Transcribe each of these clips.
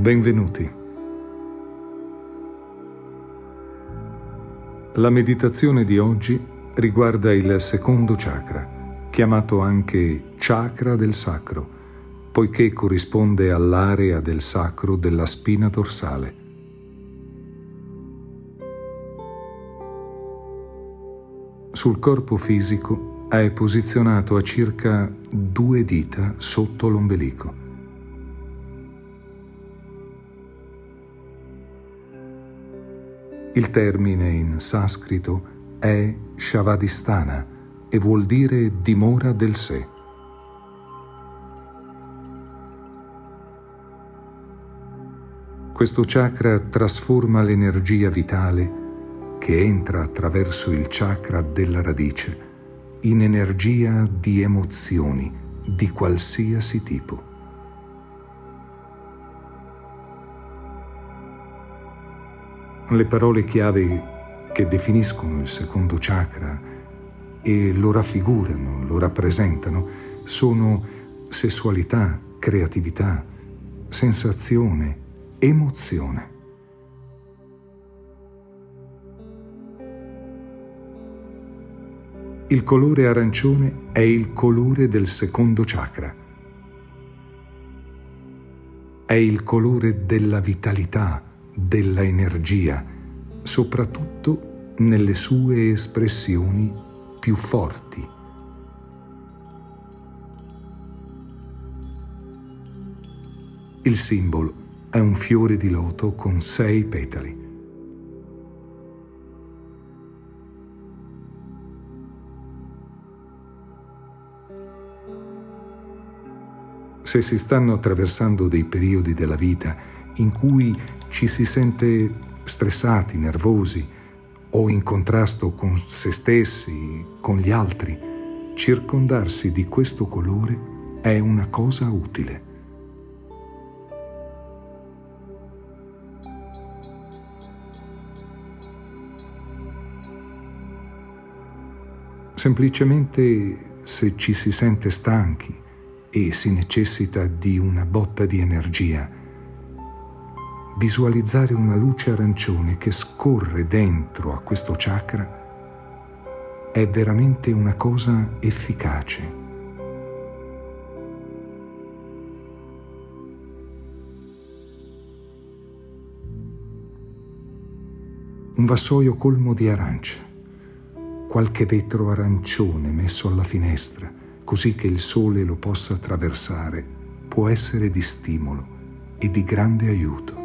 Benvenuti. La meditazione di oggi riguarda il secondo chakra, chiamato anche chakra del sacro, poiché corrisponde all'area del sacro della spina dorsale. Sul corpo fisico è posizionato a circa due dita sotto l'ombelico. Il termine in sanscrito è Shavadhisthana e vuol dire dimora del sé. Questo chakra trasforma l'energia vitale che entra attraverso il chakra della radice in energia di emozioni di qualsiasi tipo. Le parole chiave che definiscono il secondo chakra e lo raffigurano, lo rappresentano, sono sessualità, creatività, sensazione, emozione. Il colore arancione è il colore del secondo chakra. È il colore della vitalità, della energia, soprattutto nelle sue espressioni più forti. Il simbolo è un fiore di loto con sei petali. Se si stanno attraversando dei periodi della vita in cui ci si sente stressati, nervosi o in contrasto con se stessi, con gli altri, circondarsi di questo colore è una cosa utile. Semplicemente se ci si sente stanchi e si necessita di una botta di energia, visualizzare una luce arancione che scorre dentro a questo chakra è veramente una cosa efficace. Un vassoio colmo di arance, qualche vetro arancione messo alla finestra, così che il sole lo possa attraversare, può essere di stimolo e di grande aiuto.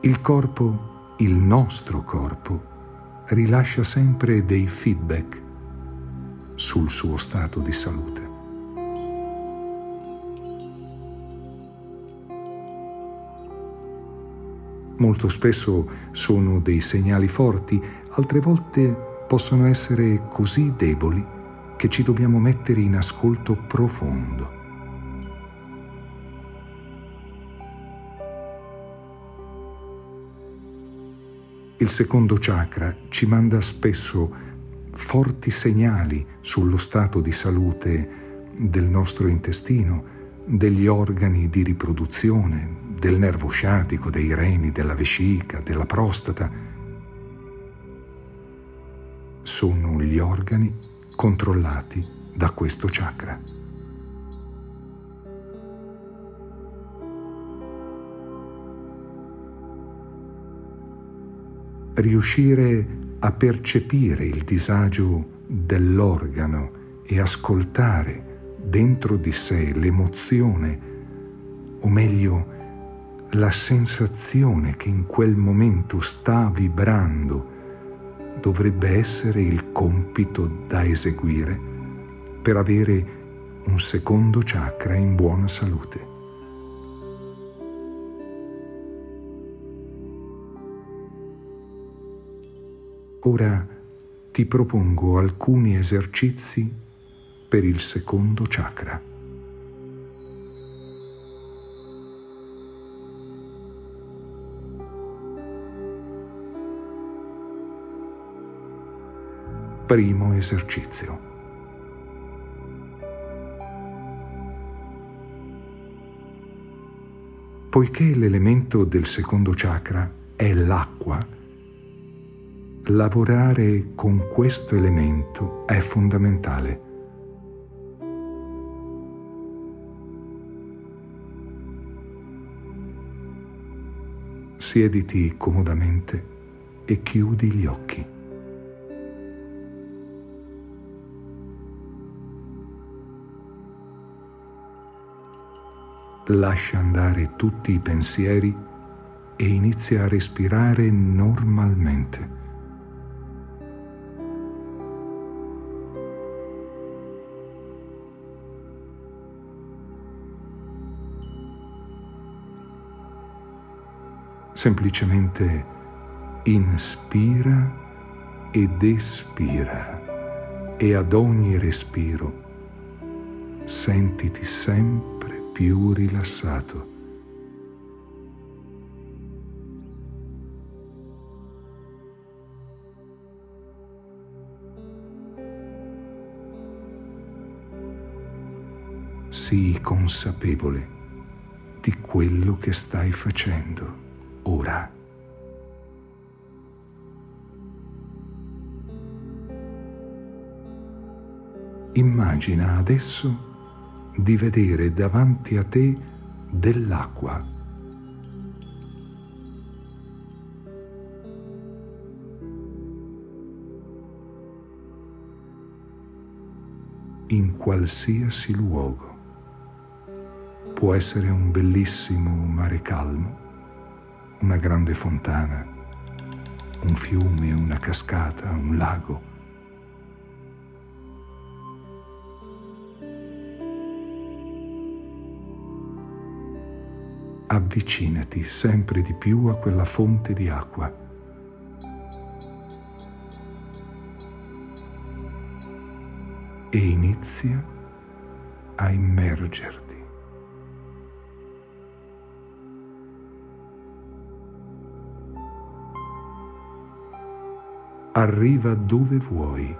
Il corpo, il nostro corpo, rilascia sempre dei feedback sul suo stato di salute. Molto spesso sono dei segnali forti, altre volte possono essere così deboli che ci dobbiamo mettere in ascolto profondo. Il secondo chakra ci manda spesso forti segnali sullo stato di salute del nostro intestino, degli organi di riproduzione, del nervo sciatico, dei reni, della vescica, della prostata. Sono gli organi controllati da questo chakra. Riuscire a percepire il disagio dell'organo e ascoltare dentro di sé l'emozione, o meglio la sensazione che in quel momento sta vibrando, dovrebbe essere il compito da eseguire per avere un secondo chakra in buona salute. Ora ti propongo alcuni esercizi per il secondo chakra. Primo esercizio. Poiché l'elemento del secondo chakra è l'acqua, lavorare con questo elemento è fondamentale. Siediti comodamente e chiudi gli occhi. Lascia andare tutti i pensieri e inizia a respirare normalmente. Semplicemente inspira ed espira e ad ogni respiro sentiti sempre più rilassato. Sii consapevole di quello che stai facendo ora. Immagina adesso di vedere davanti a te dell'acqua. in qualsiasi luogo. Può essere un bellissimo mare calmo, una grande fontana, un fiume, una cascata, un lago. Avvicinati sempre di più a quella fonte di acqua. E inizia a immergerti. Arriva dove vuoi.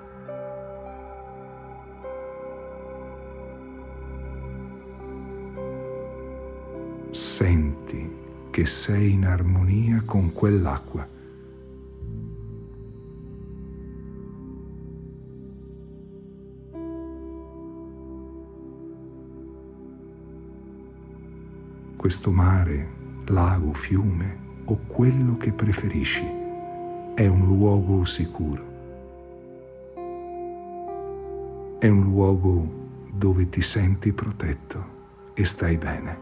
Senti che sei in armonia con quell'acqua. Questo mare, lago, fiume o quello che preferisci è un luogo sicuro. È un luogo dove ti senti protetto e stai bene.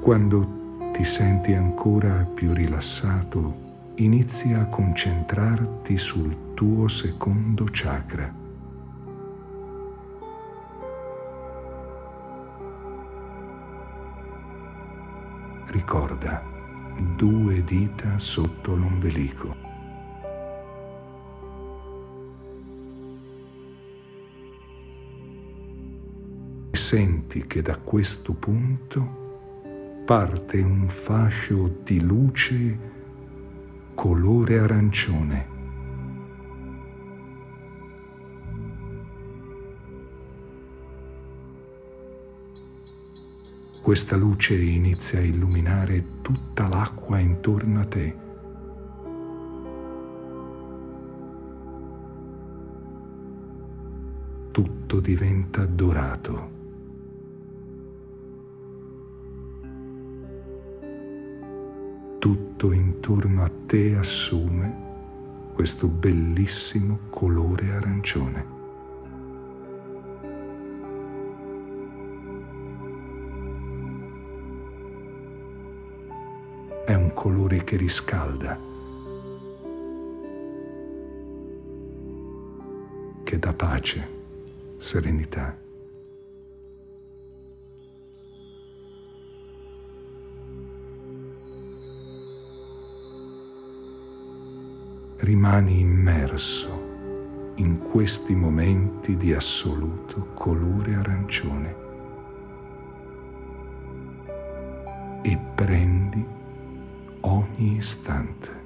Quando ti senti ancora più rilassato, inizia a concentrarti sul tuo secondo chakra ricorda due dita sotto l'ombelico. Senti che da questo punto parte un fascio di luce colore arancione. Questa luce inizia a illuminare tutta l'acqua intorno a te. Tutto diventa dorato. Tutto intorno a te assume questo bellissimo colore arancione. Colore che riscalda, che dà pace, serenità. rimani immerso in questi momenti di assoluto colore arancione e prendi ogni istante.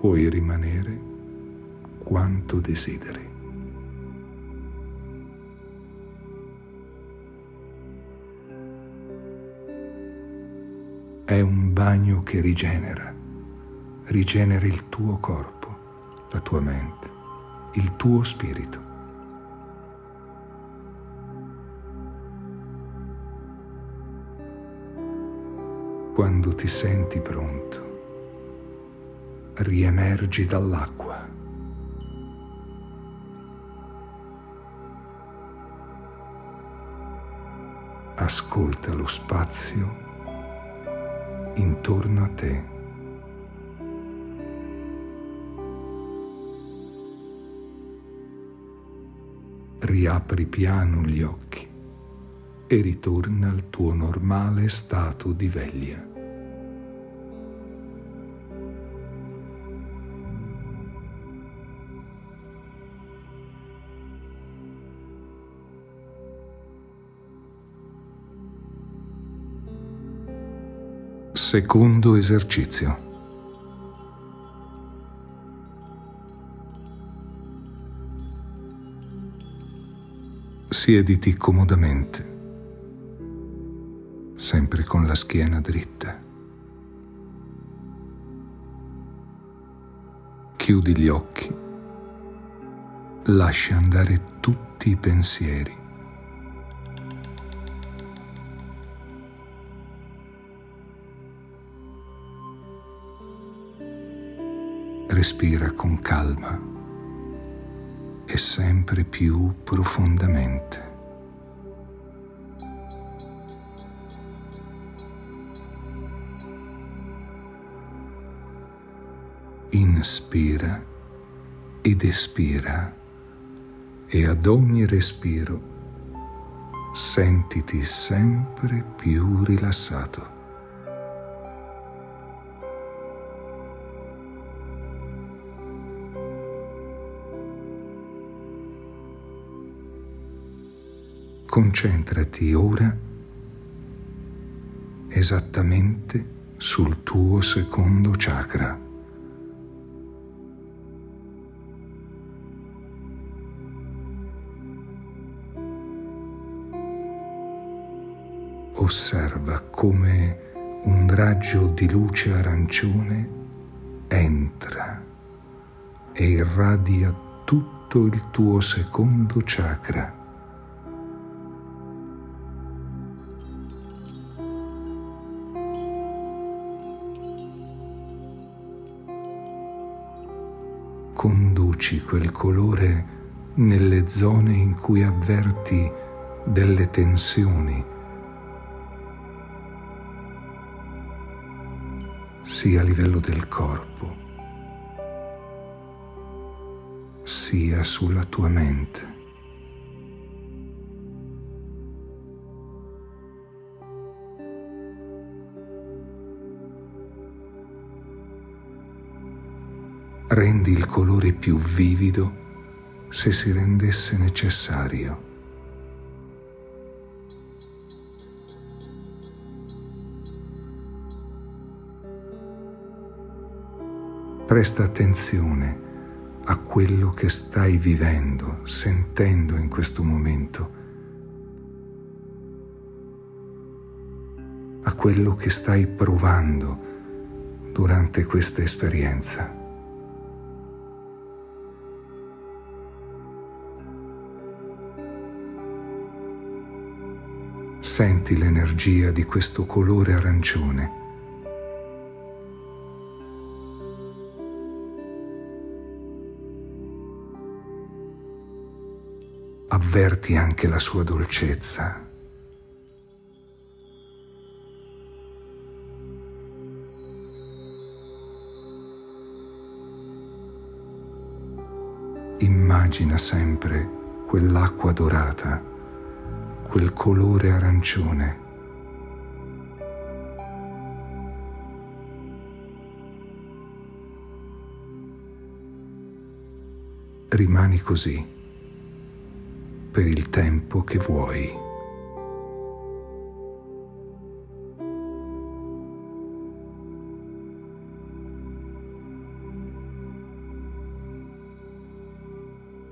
Puoi rimanere quanto desideri. è un bagno che rigenera, rigenera il tuo corpo, la tua mente, il tuo spirito. Quando ti senti pronto, riemergi dall'acqua. Ascolta lo spazio intorno a te. Riapri piano gli occhi e ritorna al tuo normale stato di veglia. Secondo esercizio. Siediti comodamente, sempre con la schiena dritta. Chiudi gli occhi, lascia andare tutti i pensieri. Respira con calma e sempre più profondamente. Inspira ed espira e ad ogni respiro sentiti sempre più rilassato. Concentrati ora esattamente sul tuo secondo chakra. Osserva come un raggio di luce arancione entra e irradia tutto il tuo secondo chakra conduci quel colore nelle zone in cui avverti delle tensioni, sia a livello del corpo, sia sulla tua mente. Rendi il colore più vivido se si rendesse necessario. Presta attenzione a quello che stai vivendo, sentendo in questo momento, a quello che stai provando durante questa esperienza. Senti l'energia di questo colore arancione. Avverti anche la sua dolcezza. Immagina sempre quell'acqua dorata quel colore arancione. Rimani così per il tempo che vuoi.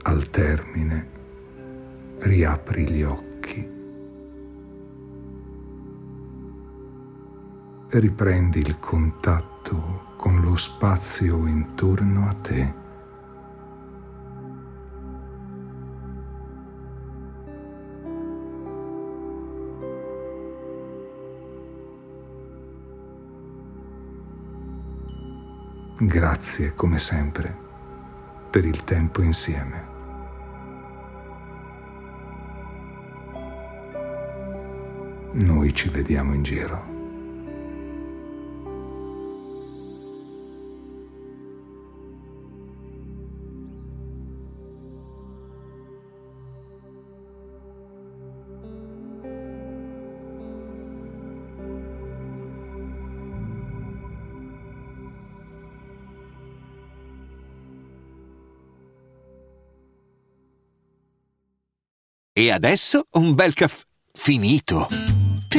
Al termine riapri gli occhi. Riprendi il contatto con lo spazio intorno a te. Grazie come sempre per il tempo insieme. Noi ci vediamo in giro. E adesso un bel caffè finito.